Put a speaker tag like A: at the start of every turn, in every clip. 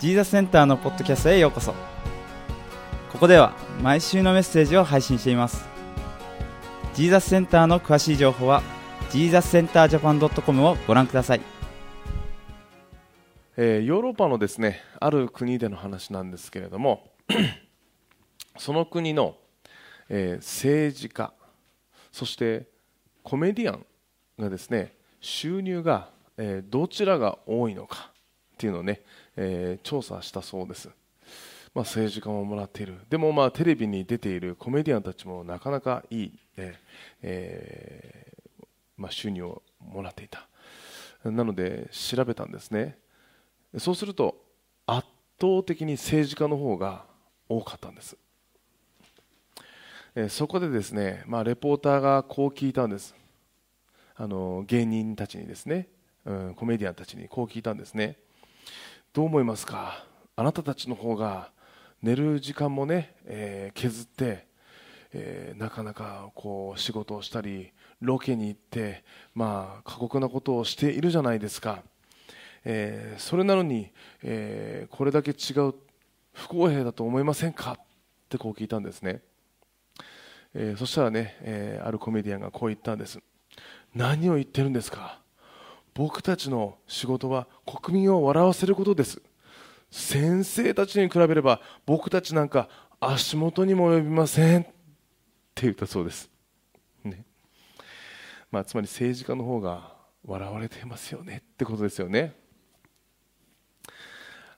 A: ジーザスセンターのポッドキャストへようこそ。ここでは毎週のメッセージを配信しています。ジーザスセンターの詳しい情報はジーザスセンタージャパン .com をご覧ください。
B: えーヨーロッパのですねある国での話なんですけれども その国の、えー政治家そしてコメディアンがですね収入が、えーどちらが多いのかっていうのをね、えー調査したそうです、まあ、政治家ももらっている。でもまあテレビに出ているコメディアンたちもなかなかいい、えーまあ、収入をもらっていた。なので調べたんですね。そうすると圧倒的に政治家の方が多かったんです。えそこでですね、まあ、レポーターがこう聞いたんです。あの芸人たちにですね、うん、コメディアンたちにこう聞いたんですね。どう思いますか？あなたたちの方が寝る時間もね、えー削って、えーなかなかこう仕事をしたりロケに行って、まあ、過酷なことをしているじゃないですか、えーそれなのに、えこれだけ違う不公平だと思いませんか？ってこう聞いたんですね、えそしたらね、えあるコメディアンがこう言ったんです。何を言ってるんですか？僕たちの仕事は国民を笑わせることです。先生たちに比べれば僕たちなんか足元にも及びません。って言ったそうです、ね。まあ、つまり政治家の方が笑われてますよね。ってことですよね。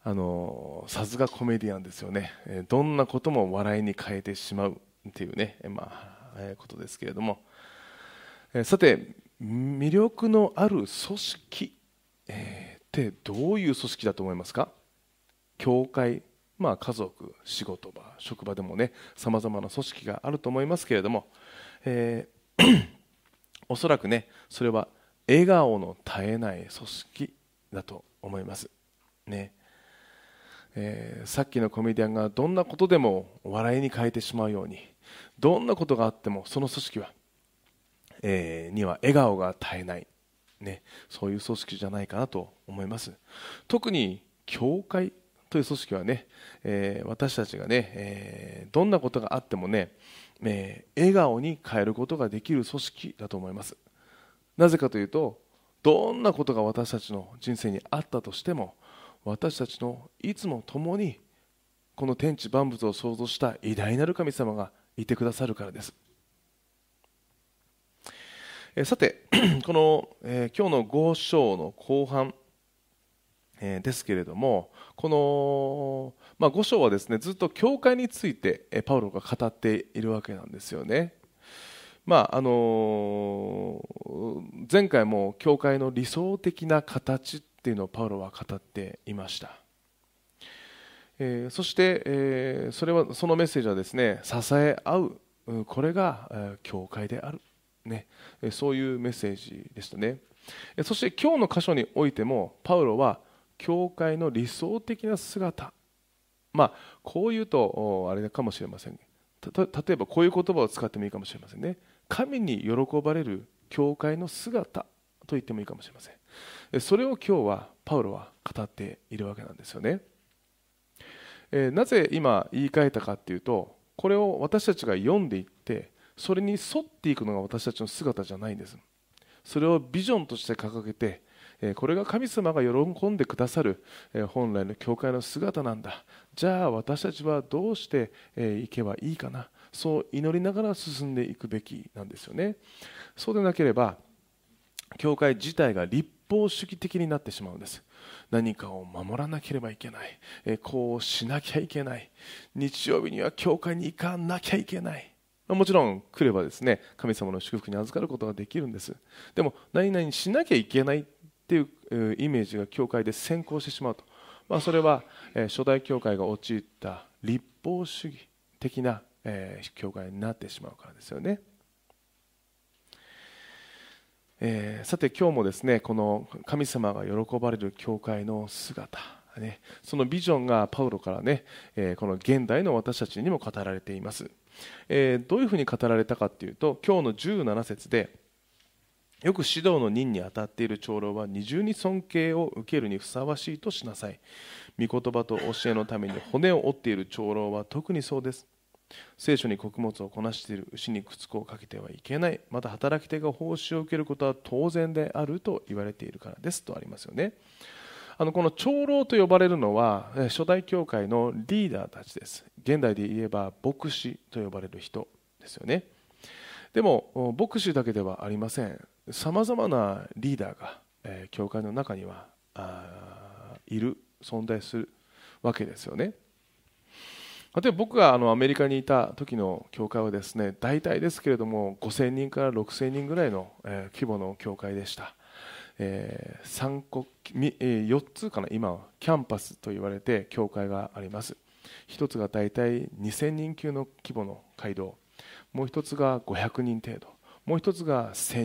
B: あのさすがコメディアンですよね。どんなことも笑いに変えてしまうっていうね、まあえことですけれども。さて魅力のある組織、えーってどういう組織だと思いますか？教会、まあ、家族仕事場職場でもねさまざまな組織があると思いますけれども、えー おそらくねそれは笑顔の絶えない組織だと思います。ね。えーさっきのコメディアンがどんなことでも笑いに変えてしまうようにどんなことがあってもその組織はえーには笑顔が絶えない、ね、そういう組織じゃないかなと思います。特に教会という組織はね、えー私たちがね、えーどんなことがあってもね、えー笑顔に変えることができる組織だと思います。なぜかというとどんなことが私たちの人生にあったとしても私たちのいつも共にこの天地万物を創造した偉大なる神様がいてくださるからです。えさて この、えー今日の5章の後半、えーですけれどもこの、まあ、5章はですねずっと教会について、えパウロが語っているわけなんですよね。まああのー前回も教会の理想的な形っていうのをパウロは語っていました。えーそして、えそれはそのメッセージはですね支え合うこれが、え教会である、ね、そういうメッセージでしたね。そして今日の箇所においてもパウロは教会の理想的な姿。まあこう言うとあれかもしれません例えばこういう言葉を使ってもいいかもしれませんね。神に喜ばれる教会の姿と言ってもいいかもしれません。それを今日はパウロは語っているわけなんですよね。なぜ今言い換えたかっていうとこれを私たちが読んでいってそれに沿っていくのが私たちの姿じゃないんです。それをビジョンとして掲げてこれが神様が喜んでくださる本来の教会の姿なんだ。じゃあ私たちはどうしていけばいいかな。そう祈りながら進んでいくべきなんですよね。そうでなければ教会自体が立法主義的になってしまうんです。何かを守らなければいけない。こうしなきゃいけない。日曜日には教会に行かなきゃいけない。もちろん来ればですね神様の祝福に預かることができるんです。でも何々しなきゃいけないっていうイメージが教会で先行してしまうと、まあ、それは初代教会が陥った立法主義的な教会になってしまうからですよね。えーさて今日もですねこの神様が喜ばれる教会の姿、ね、そのビジョンがパウロからね、えーこの現代の私たちにも語られています、えーどういうふうに語られたかというと今日の17節でよく指導の任に当たっている長老は二重に尊敬を受けるにふさわしいとしなさい。御言葉と教えのために骨を折っている長老は特にそうです。聖書に穀物をこなしている牛に靴子をかけてはいけない。また働き手が報酬を受けることは当然であると言われているからですとありますよね。あのこの長老と呼ばれるのは初代教会のリーダーたちです。現代で言えば牧師と呼ばれる人ですよね。でも牧師だけではありません。さまざまなリーダーが、教会の中にはいる存在するわけですよね。例えば僕があのアメリカにいた時の教会はですね大体ですけれども5000人から6000人ぐらいの、規模の教会でした、えー、3, 個4つかな？今はキャンパスと言われて教会があります。1つが大体2000人級の規模の街道。もう1つが500人程度。もう1つが1000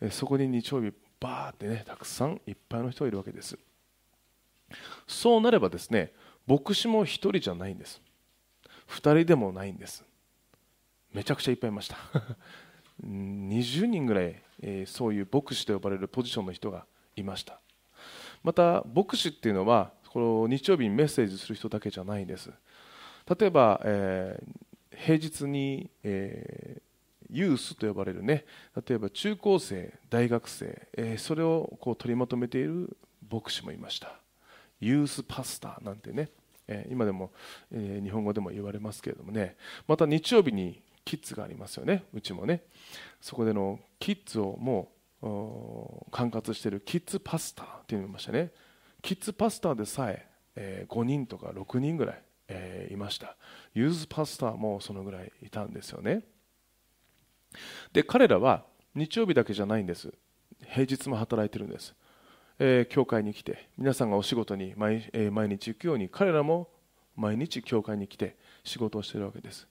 B: 人。そこに日曜日バーってねたくさんいっぱいの人がいるわけです。そうなればですね牧師も1人じゃないんです。2人でもないんです。めちゃくちゃいっぱいいました。20人ぐらい、えー、そういう牧師と呼ばれるポジションの人がいました。また牧師っていうのはこの日曜日にメッセージする人だけじゃないんです。例えば、えー、平日に、えー、ユースと呼ばれるね。例えば中高生大学生、えー、それをこう取りまとめている牧師もいました。ユースパスタなんてね。今でも日本語でも言われますけれどもね。また日曜日にキッズがありますよね。うちもね。そこでのキッズをもう管轄しているキッズパスターっていうのがいましたね。キッズパスターでさええ5人とか6人ぐらい、えいました。ユーズパスターもそのぐらいいたんですよね。で彼らは日曜日だけじゃないんです。平日も働いてるんです。えー、教会に来て皆さんがお仕事に毎,、えー、毎日行くように彼らも毎日教会に来て仕事をしているわけです。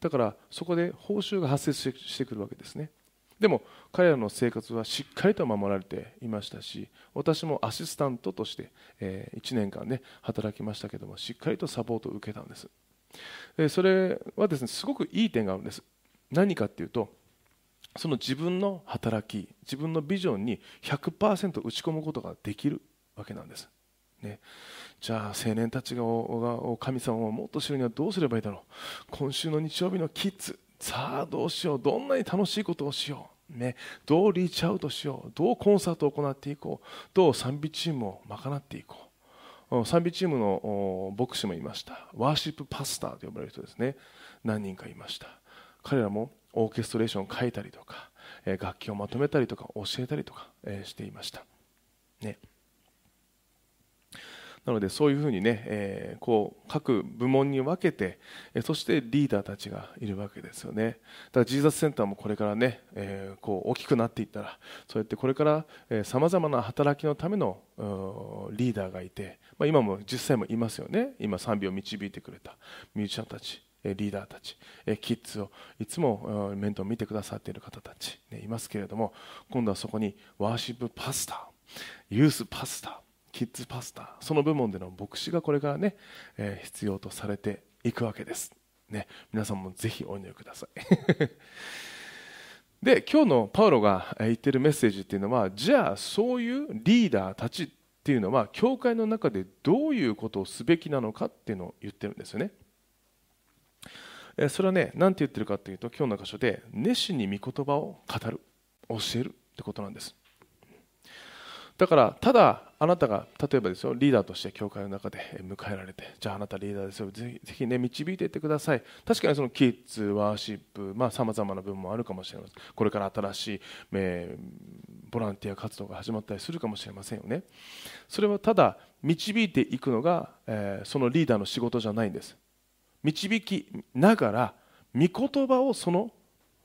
B: だからそこで報酬が発生してくるわけですね。でも彼らの生活はしっかりと守られていましたし私もアシスタントとして、え、1年間ね働きましたけどもしっかりとサポートを受けたんです。それはですねすごくいい点があるんです。何かっていうとその自分の働き自分のビジョンに100%打ち込むことができるわけなんです、ね、じゃあ青年たちが神様をもっと知るにはどうすればいいだろう。今週の日曜日のキッズ。さあどうしよう。どんなに楽しいことをしよう、ね、どうリーチアウトしよう。どうコンサートを行っていこう。どう賛美チームを賄っていこう。賛美チームの牧師もいました。ワーシップパスターと呼ばれる人ですね。何人かいました。彼らもオーケストレーションを書いたりとか、楽器をまとめたりとか教えたりとか、していました、ね、なのでそういうふうにね、えー、こう各部門に分けて、えそしてリーダーたちがいるわけですよね。だからジーザスセンターもこれからね、えー、こう大きくなっていったらそうやってこれからさまざまな働きのためのリーダーがいて、まあ、今も実際もいますよね。今賛美を導いてくれたミュージシャンたちリーダーたちキッズをいつも面倒を見てくださっている方たちねいますけれども今度はそこにワーシップパスターユースパスターキッズパスタ。その部門での牧師がこれからねえ必要とされていくわけです、ね、皆さんもぜひお祈りください。で今日のパウロが言ってるメッセージっていうのはじゃあそういうリーダーたちっていうのは教会の中でどういうことをすべきなのかっていうのを言ってるんですよね。それはね何て言ってるかというと今日の箇所で熱心に御言葉を語る教えるってことなんです。だからただあなたが例えばですよリーダーとして教会の中で迎えられてじゃああなたリーダーですよ。ぜひぜひね導いていってください。確かにそのキッズワーシップさまざ、まな部分もあるかもしれません。これから新しい、えー、ボランティア活動が始まったりするかもしれませんよね。それはただ導いていくのが、えー、そのリーダーの仕事じゃないんです。導きながら御言葉をその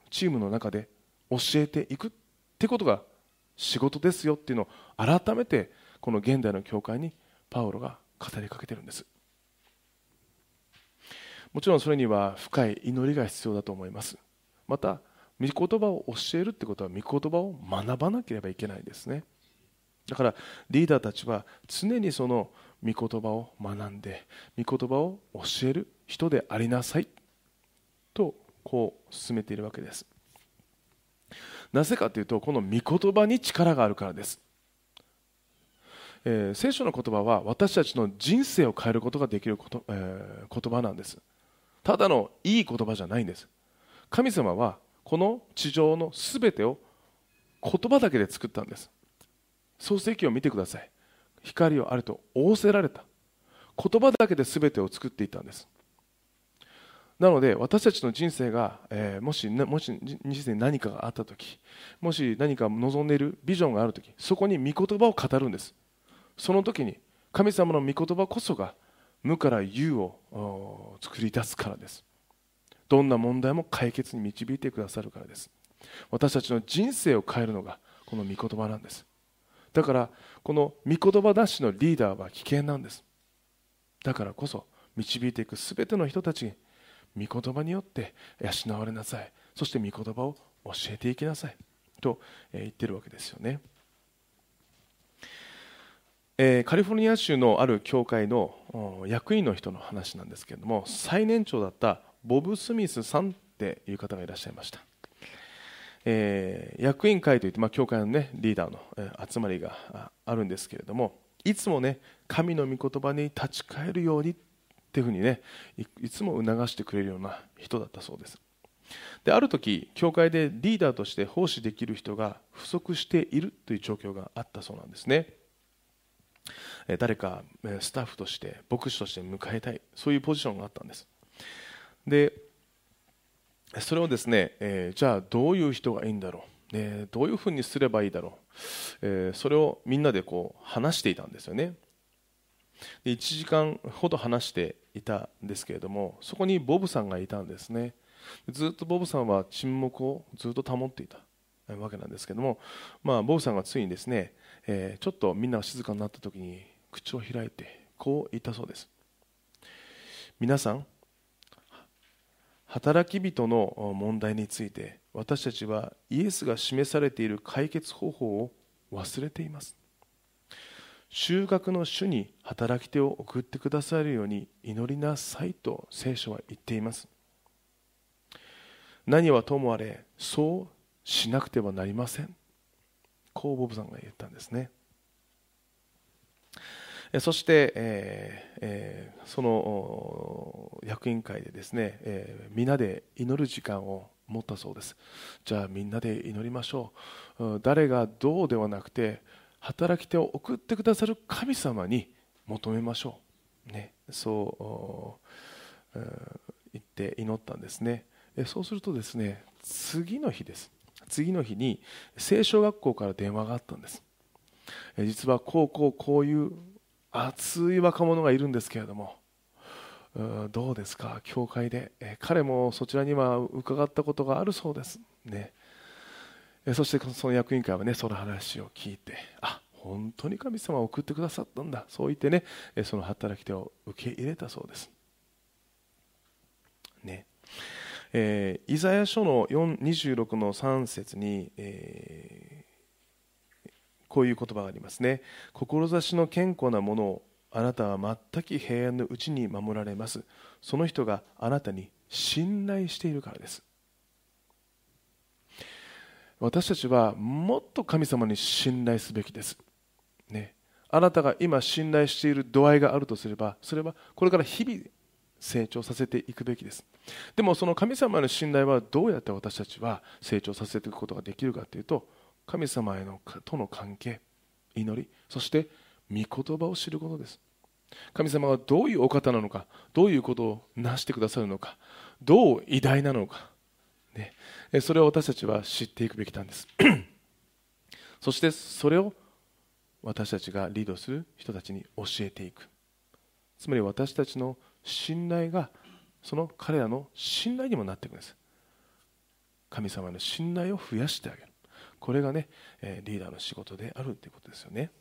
B: チームの中で教えていくってことが仕事ですよっていうのを改めてこの現代の教会にパウロが語りかけてるんです。もちろんそれには深い祈りが必要だと思います。また御言葉を教えるってことは御言葉を学ばなければいけないですね。だからリーダーたちは常にその御言葉を学んで御言葉を教える人でありなさいとこう進めているわけです。なぜかというとこの御言葉に力があるからです。えー、聖書の言葉は私たちの人生を変えることができること、えー、言葉なんです。ただのいい言葉じゃないんです。神様はこの地上のすべてを言葉だけで作ったんです。創世記を見てください。光をあると仰せられた。言葉だけで全てを作っていたんです。なので私たちの人生が、えー、もしもし人生に何かがあった時もし何か望んでいるビジョンがある時そこに御言葉を語るんです。その時に神様の御言葉こそが無から有を作り出すからです。どんな問題も解決に導いてくださるからです。私たちの人生を変えるのがこの御言葉なんです。だからこの御言葉なしのリーダーは危険なんです。だからこそ導いていく全ての人たちに御言葉によって養われなさい。そして御言葉を教えていきなさい。と言ってるわけですよね、えー、カリフォルニア州のある教会の役員の人の話なんですけれども最年長だったボブ・スミスさんっていう方がいらっしゃいました。えー、役員会といって、まあ、教会の、ね、リーダーの、集まりがあるんですけれどもいつもね神の御言葉に立ち返るようにっていうふうにねいつも促してくれるような人だったそうです。である時教会でリーダーとして奉仕できる人が不足しているという状況があったそうなんですね。誰かスタッフとして牧師として迎えたいそういうポジションがあったんです。でそれをですね、えー、じゃあどういう人がいいんだろう、ね、どういうふうにすればいいだろう、えー、それをみんなでこう話していたんですよね。で1時間ほど話していたんですけれどもそこにボブさんがいたんですね。ずっとボブさんは沈黙をずっと保っていたわけなんですけども、まあ、ボブさんがついにですね、えー、ちょっとみんなが静かになった時に口を開いてこう言ったそうです。皆さん働き人の問題について私たちはイエスが示されている解決方法を忘れています。収穫の主に働き手を送ってくださるように祈りなさいと聖書は言っています。何はともあれそうしなくてはなりません。こうボブさんが言ったんですね。そして、えーえー、その役員会でですね、えー、みんなで祈る時間を持ったそうです。じゃあみんなで祈りましょう。誰がどうではなくて働き手を送ってくださる神様に求めましょう、ね、そう言って祈ったんですね。そうするとですね次の日です。次の日に聖書学校から電話があったんです。実はこうこうこういう熱い若者がいるんですけれどもどうですか？教会で、彼もそちらには伺ったことがあるそうです。ね。そしてその役員会はねその話を聞いてあ本当に神様を送ってくださったんだ。そう言ってねその働き手を受け入れたそうです。ね。えー、イザヤ書の4 26の3節に、えーこういう言葉がありますね志の健康なものをあなたは全く平安のうちに守られます。その人があなたに信頼しているからです。私たちはもっと神様に信頼すべきです、ね、あなたが今信頼している度合いがあるとすればそれはこれから日々成長させていくべきです。でもその神様への信頼はどうやって私たちは成長させていくことができるかというと神様へのとの関係祈りそして御言葉を知ることです。神様がどういうお方なのかどういうことをなしてくださるのかどう偉大なのか、ね、それを私たちは知っていくべきなんです。そしてそれを私たちがリードする人たちに教えていく。つまり私たちの信頼がその彼らの信頼にもなっていくんです。神様の信頼を増やしてあげる。これがね、えリーダーの仕事であるということですよね。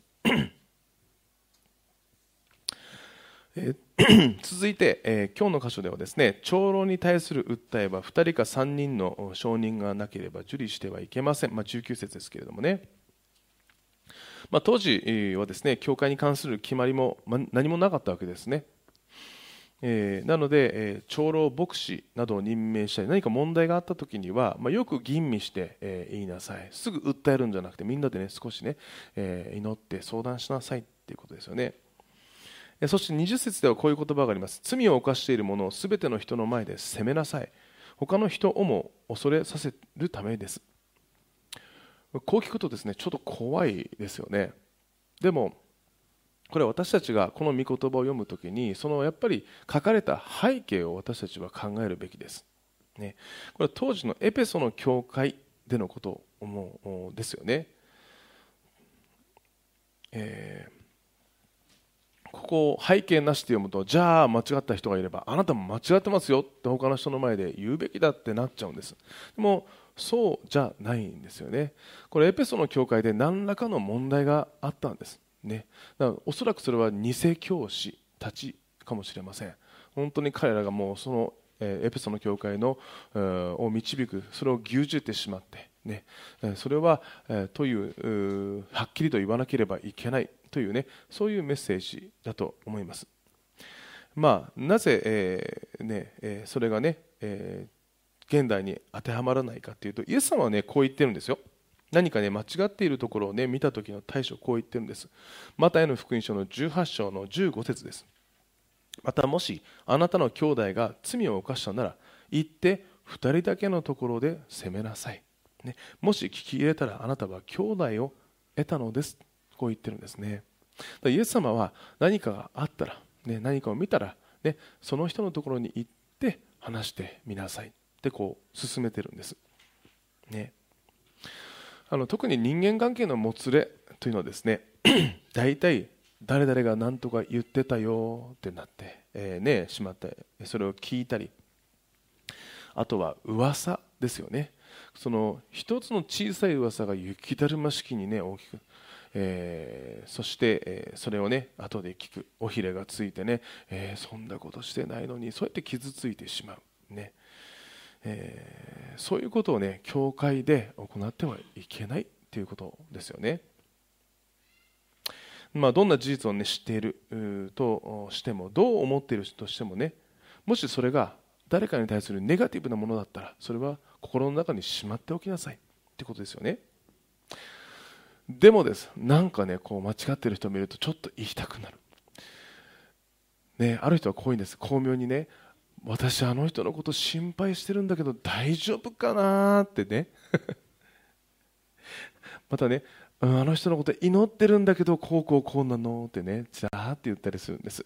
B: え 続いて、えー、今日の箇所ではですね長老に対する訴えは2人か3人の証人がなければ受理してはいけません、まあ、19節ですけれどもね、まあ、当時はですね教会に関する決まりも、何もなかったわけですね。えー、なので、え、長老牧師などを任命したり何か問題があった時には、まあ、よく吟味して、え、言いなさい。すぐ訴えるんじゃなくてみんなで、ね、少しね、え、祈って相談しなさいということですよね。そして20節ではこういう言葉があります。罪を犯している者を全ての人の前で責めなさい。他の人をも恐れさせるためです。こう聞くとですねちょっと怖いですよね。でもこれは私たちがこの御言葉を読むときにそのやっぱり書かれた背景を私たちは考えるべきです、ね、これは当時のエペソの教会でのことを思うですよね、えー、ここを背景なしで読むとじゃあ間違った人がいればあなたも間違ってますよって他の人の前で言うべきだってなっちゃうんです。でもそうじゃないんですよね。これエペソの教会で何らかの問題があったんです。ね、だからおそらくそれは偽教師たちかもしれません。本当に彼らがもうそのエペソの教会のを導くそれを牛耳ってしまって、ね、それはというはっきりと言わなければいけない。というねそういうメッセージだと思います。まあなぜ、えー、ねえそれがね、えー、現代に当てはまらないかというとイエス様はねこう言ってるんですよ。何かね間違っているところをね見た時の対処こう言ってるんです。マタイの福音書の18章の15節です。またもしあなたの兄弟が罪を犯したなら行って2人だけのところで責めなさい、ね、もし聞き入れたらあなたは兄弟を得たのです。こう言ってるんですね。イエス様は何かがあったら、ね、何かを見たら、ね、その人のところに行って話してみなさいってこう進めてるんです、ね、あの特に人間関係のもつれというのはですね 大体誰々が何とか言ってたよってなって、えー、ね、しまってそれを聞いたりあとは噂ですよね。その一つの小さい噂が雪だるま式にね大きく、えー、そして、えー、それをね後で聞く。尾ひれがついてね、えー、そんなことしてないのにそうやって傷ついてしまう。ね。え、そういうことをね教会で行ってはいけないということですよね。まあ、どんな事実を、ね、知っているとしてもどう思っているとしてもねもしそれが誰かに対するネガティブなものだったらそれは心の中にしまっておきなさいってことですよね。でもです。なんかねこう間違ってる人を見るとちょっと言いたくなる。ねある人はこういうんです。巧妙にね私あの人のこと心配してるんだけど大丈夫かな？ってね。またね、うん、あの人のこと祈ってるんだけどこうこうこうなの？ってねザーって言ったりするんです。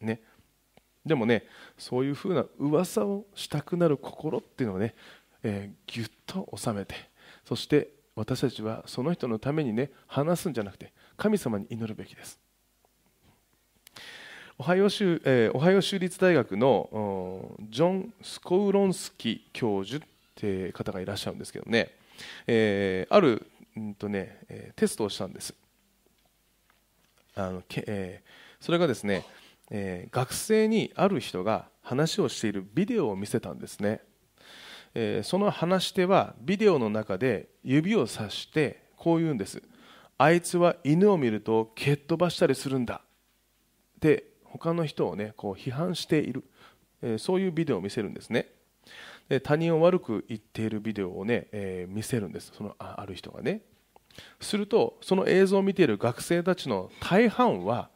B: ね。でもねそういうふうな噂をしたくなる心っていうのをね、えー、ぎゅっと収めてそして私たちはその人のためにね話すんじゃなくて神様に祈るべきです。オハイオ州,、えー、オハイオ州立大学のジョン・スコウロンスキ教授って方がいらっしゃるんですけどね、えー、ある、んとね、テストをしたんです。あのけ、えー、それがですね、えー、学生にある人が話をしているビデオを見せたんですね、え、その話し手はビデオの中で指をさしてこう言うんです。あいつは犬を見ると蹴っ飛ばしたりするんだ。って他の人をねこう批判している、え、そういうビデオを見せるんですね。で他人を悪く言っているビデオをね、え、見せるんです。そのあある人がね。するとその映像を見ている学生たちの大半は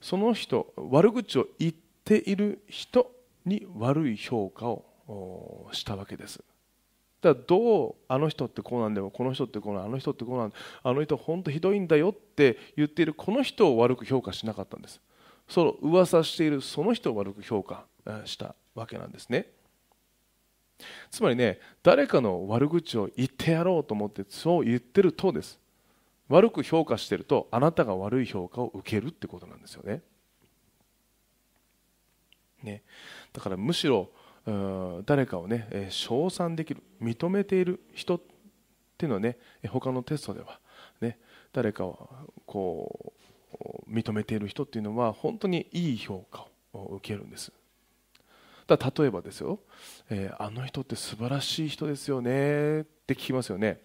B: その人悪口を言っている人に悪い評価をしたわけです。だからどうあの人ってこうなんだよこの人ってこうなんあの人ってこうなんあの人本当ひどいんだよって言っているこの人を悪く評価しなかったんです。その噂しているその人を悪く評価したわけなんですね。つまりね誰かの悪口を言ってやろうと思ってそう言ってるとです。悪く評価してるとあなたが悪い評価を受けるってことなんですよね。ね。だからむしろ誰かをね、え称賛できる認めている人っていうのはね他のテストではね誰かをこう認めている人っていうのは本当にいい評価を受けるんです。だ例えばですよ、えー、あの人って素晴らしい人ですよねって聞きますよね。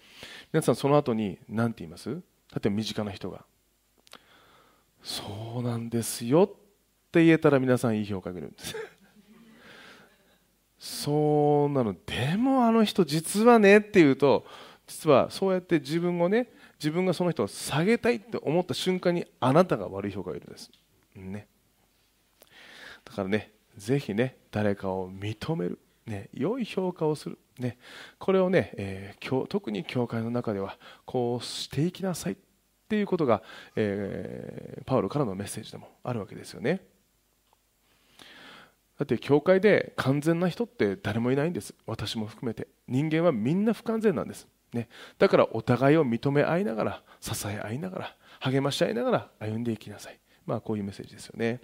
B: 皆さんその後に何て言います？例えば身近な人がそうなんですよって言えたら皆さんいい評価を受けるんです。そうなの。でもあの人実はねっていうと実はそうやって自分をね自分がその人を下げたいって思った瞬間にあなたが悪い評価を得るんです、ね、だからねぜひね誰かを認める、ね、良い評価をする、ね、これをね、えー、特に教会の中ではこうしていきなさいっていうことが、えー、パウロからのメッセージでもあるわけですよね。だって教会で完全な人って誰もいないんです。私も含めて。人間はみんな不完全なんです、ね、だからお互いを認め合いながら支え合いながら励まし合いながら歩んでいきなさい。まあこういうメッセージですよね。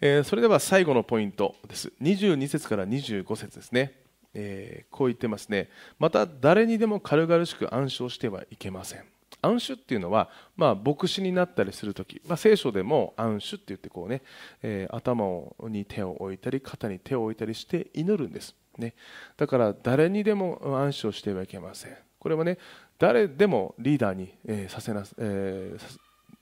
B: えー、それでは最後のポイントです。22節から25節ですね、えー、こう言ってますね。また誰にでも軽々しく暗唱してはいけません。暗守っていうのは、まあ、牧師になったりするとき、まあ、聖書でも暗守って言ってこうね、えー、頭に手を置いたり肩に手を置いたりして祈るんです、ね、だから誰にでも暗守をしてはいけません。これはね誰でもリーダーに、えー、させな、えー、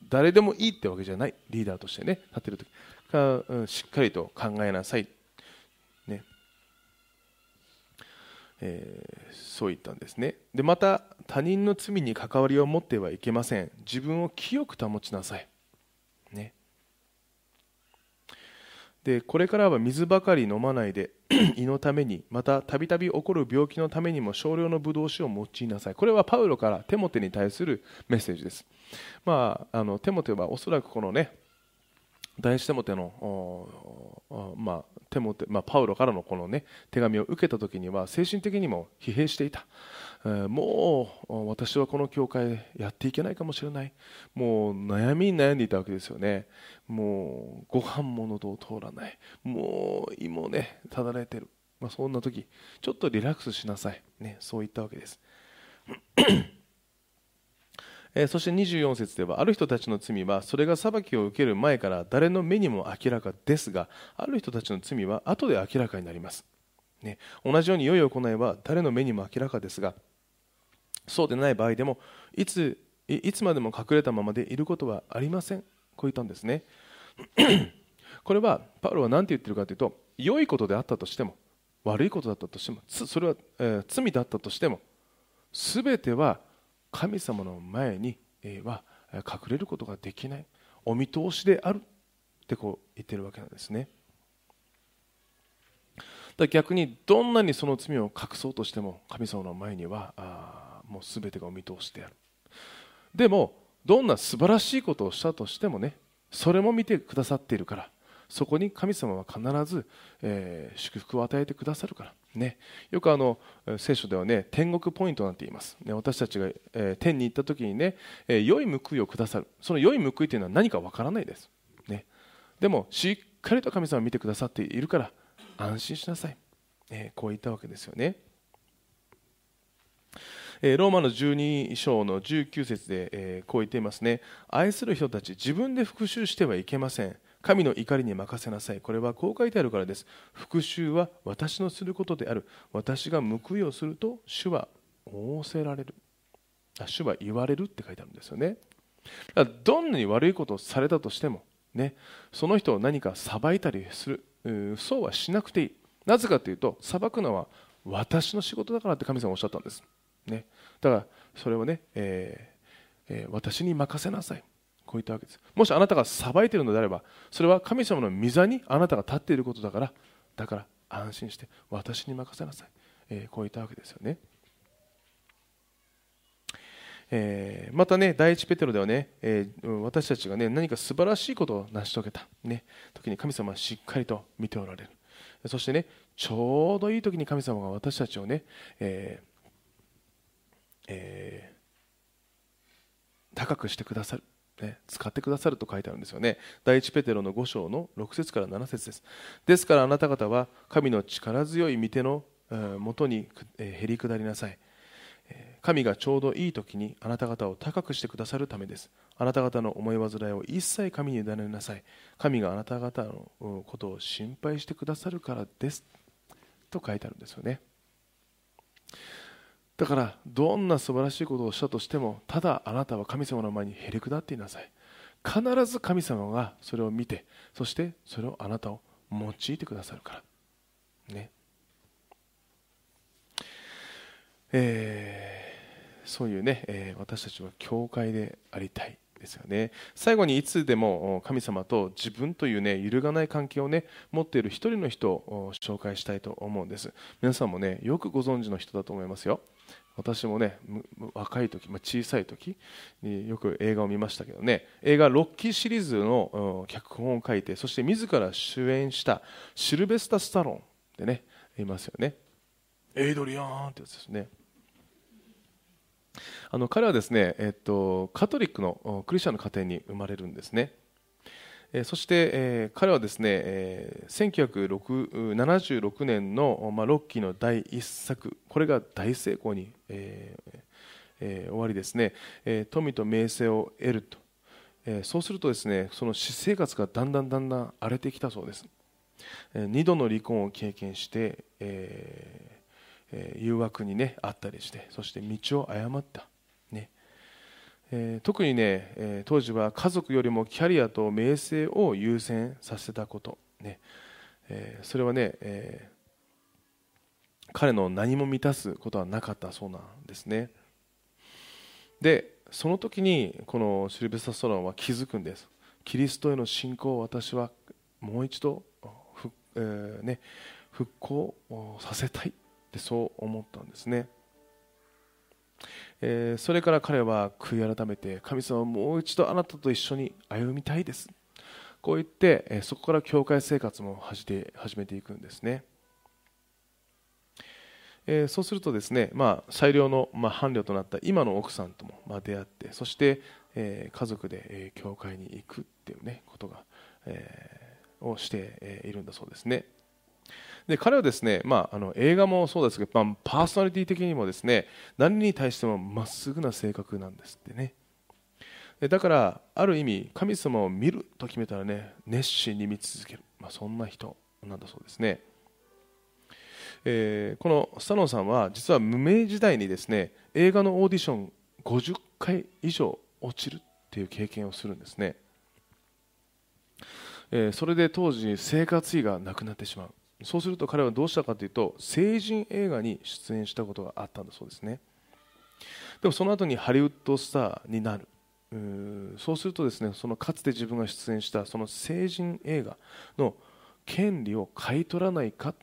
B: 誰でもいいってわけじゃないリーダーとしてね立ってるときが、うん、しっかりと考えなさい、ねえー、そう言ったんですね。でまた他人の罪に関わりを持ってはいけません。自分を清く保ちなさい、ね、でこれからは水ばかり飲まないで 胃のためにまたたびたび起こる病気のためにも少量のブドウ酒を用いなさい。これはパウロからテモテに対するメッセージです、まあ、あのテモテはおそらくこのね第一テモテの、まあテモテまあ、パウロからのこの、ね、手紙を受けた時には精神的にも疲弊していた、えー、もう私はこの教会やっていけないかもしれない。もう悩みに悩んでいたわけですよね。もうご飯も喉を通らない。もう胃もねただれてる、まあ、そんな時ちょっとリラックスしなさい、ね、そう言ったわけです。えそして24節ではある人たちの罪はそれが裁きを受ける前から誰の目にも明らかですがある人たちの罪は後で明らかになります、ね、同じように良い行いは誰の目にも明らかですがそうでない場合でもいついつまでも隠れたままでいることはありません。こう言ったんですね。これはパウロは何て言ってるかというと良いことであったとしても悪いことだったとしてもそれは、えー、罪だったとしても全ては神様の前には隠れることができない。お見通しである。ってこう言ってるわけなんですね。だ逆にどんなにその罪を隠そうとしても神様の前にはもう全てがお見通しである。でもどんな素晴らしいことをしたとしてもねそれも見てくださっているからそこに神様は必ず、えー、祝福を与えてくださるから。ね、よくあの聖書ではね天国ポイントなんて言います、ね、私たちが、えー、天に行った時にね、えー、良い報いをくださる。その良い報いというのは何かわからないです、ね、でもしっかりと神様を見てくださっているから安心しなさい、えー、こう言ったわけですよね。えローマの12章の19節で、えこう言っていますね。愛する人たち自分で復讐してはいけません。神の怒りに任せなさい。これはこう書いてあるからです。復讐は私のすることである。私が報いをすると主は仰せられる。主は言われるって書いてあるんですよね。どんなに悪いことをされたとしても、ね、その人を何か裁いたりする、そうはしなくていい。なぜかというと、裁くのは私の仕事だからって神様おっしゃったんです。ね、だからそれをね、えーえー、私に任せなさい。こう言ったわけです。もしあなたが裁いているのであればそれは神様の御座にあなたが立っていることだからだから安心して私に任せなさい、えー、こう言ったわけですよね、えー、またね第一ペテロではね、えー、私たちがね何か素晴らしいことを成し遂げた、ね、時に神様はしっかりと見ておられる。そしてねちょうどいい時に神様が私たちをね、えーえー、高くしてくださる。ね、使ってくださると書いてあるんですよね。第一ペテロの5章の6節から7節です。ですからあなた方は神の力強い御手のもとにへり下りなさい。神がちょうどいい時にあなた方を高くしてくださるためです。あなた方の思い煩いを一切神に委ねなさい。神があなた方のことを心配してくださるからです。と書いてあるんですよね。だからどんな素晴らしいことをしたとしてもただあなたは神様の前にへりくだっていなさい。必ず神様がそれを見てそしてそれをあなたを用いてくださるから。ね。えー、そういうね、えー、私たちは教会でありたい。ですよね。最後にいつでも神様と自分というね揺るがない関係をね持っている一人の人を紹介したいと思うんです。皆さんもねよくご存知の人だと思いますよ。私もね若い時、まあ、小さい時によく映画を見ましたけどね。映画「ロッキー」シリーズの脚本を書いてそして自ら主演したシルベスタ・スタロンでねいますよね。エイドリアンってやつですね。あの彼はですね、えっと、カトリックのクリスチャンの家庭に生まれるんですね。えそして、え彼はですね、え1976年の、まあ、ロッキーの第1作これが大成功に、ええー、終わりですね、え富と名声を得ると、えそうするとですねその私生活がだんだんだんだん荒れてきたそうです、え2度の離婚を経験して、ええ誘惑にねあったりしてそして道を誤った。ね。えー、特にね、えー、当時は家族よりもキャリアと名声を優先させたこと、ね。えー、それはね、え彼の何も満たすことはなかったそうなんですね。でその時にこのシルベスタ・ストロンは気づくんです。キリストへの信仰を私はもう一度復,、えーね、復興させたい。ってそう思ったんですね。えー、それから彼は悔い改めて神様もう一度あなたと一緒に歩みたいです。こう言って、えー、そこから教会生活も始めていくんですね、えー、そうするとですね、まあ、最良の、まあ、伴侶となった今の奥さんとも、まあ、出会ってそして、え家族で、え教会に行くっていう、ね、ことが、えをしているんだそうですね。で彼はですね、まあ、あの映画もそうですけど、まあ、パーソナリティ的にもですね何に対してもまっすぐな性格なんですってね。だからある意味神様を見ると決めたらね熱心に見続ける、まあ、そんな人なんだそうですね、えー、このスタロンさんは実は無名時代にですね映画のオーディション50回以上落ちるっていう経験をするんですね、えー、それで当時生活費がなくなってしまう。そうすると彼はどうしたかというと成人映画に出演したことがあったんだそうですね。でもその後にハリウッドスターになる。そうするとですねそのかつて自分が出演したその成人映画の権利を買い取らないかっ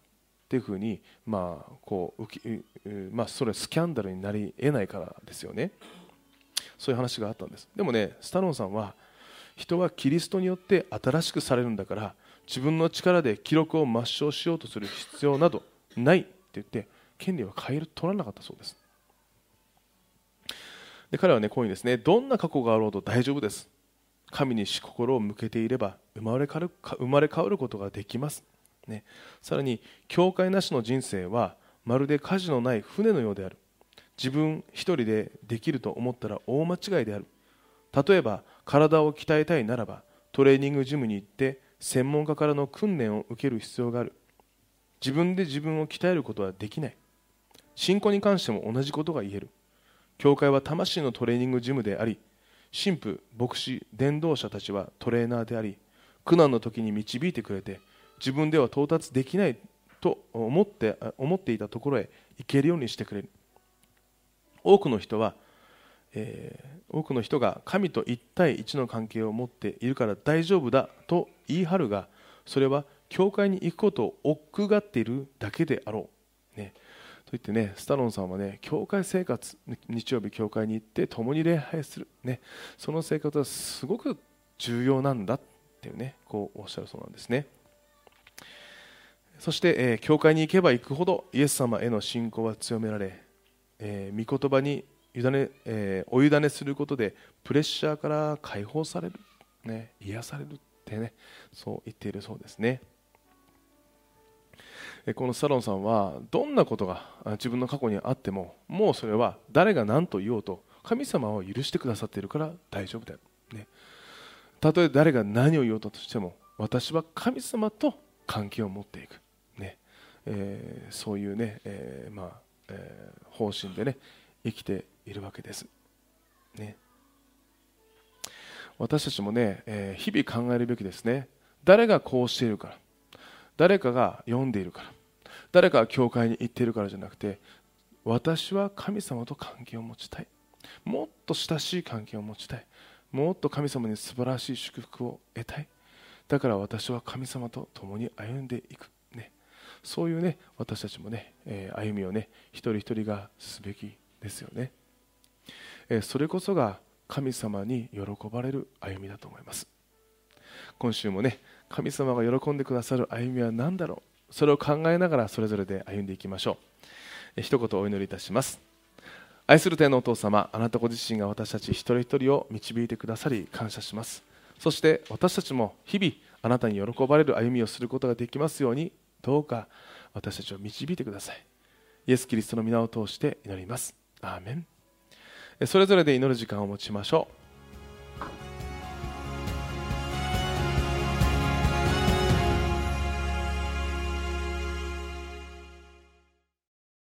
B: ていうふうに、まあこうまあ、それはスキャンダルになり得ないからですよね。そういう話があったんです。でもねスタロンさんは人はキリストによって新しくされるんだから自分の力で記録を抹消しようとする必要などないって言って権利は変える取らなかったそうです。で彼はねこういうにですね。どんな過去があろうと大丈夫です。神にし心を向けていれば生まれ変わる生まれ変わることができます、ね、さらに教会なしの人生はまるで舵のない船のようである。自分一人でできると思ったら大間違いである。例えば体を鍛えたいならばトレーニングジムに行って専門家からの訓練を受ける必要がある。自分で自分を鍛えることはできない。信仰に関しても同じことが言える。教会は魂のトレーニングジムであり神父牧師伝道者たちはトレーナーであり苦難の時に導いてくれて自分では到達できないと思って思っていたところへ行けるようにしてくれる。多くの人はえー、多くの人が神と1対1の関係を持っているから大丈夫だと言い張るがそれは教会に行くことを億劫がっているだけであろう、ね、と言ってねスタロンさんはね教会生活日曜日教会に行って共に礼拝する、ね、その生活はすごく重要なんだっていうねこうおっしゃるそうなんですね。そして、えー、教会に行けば行くほどイエス様への信仰は強められ、えー、御言葉に委ね、えー、お委ねすることでプレッシャーから解放される、ね、癒される。ってねそう言っているそうですね。このサロンさんはどんなことが自分の過去にあってももうそれは誰が何と言おうと神様を許してくださっているから大丈夫だよ、ね、たとえ誰が何を言おうとしても私は神様と関係を持っていく、ね。えー、そういうね、えー、まあえー、方針でね生きているわけです。ね、私たちもね、えー、日々考えるべきですね。誰がこうしているから、誰かが読んでいるから、誰かが教会に行っているからじゃなくて、私は神様と関係を持ちたい。もっと親しい関係を持ちたい。もっと神様に素晴らしい祝福を得たい。だから私は神様と共に歩んでいく、ね、そういうね私たちもね、えー、歩みをね一人一人がすべきですよね、えー、それこそが神様に喜ばれる歩みだと思います。今週もね神様が喜んでくださる歩みは何だろう。それを考えながらそれぞれで歩んでいきましょう、一言お祈りいたします。愛する天のお父様あなたご自身が私たち一人一人を導いてくださり感謝します。そして私たちも日々あなたに喜ばれる歩みをすることができますようにどうか私たちを導いてください。イエス・キリストの皆を通して祈ります。アーメン。それぞれで祈る時間を持ちましょう。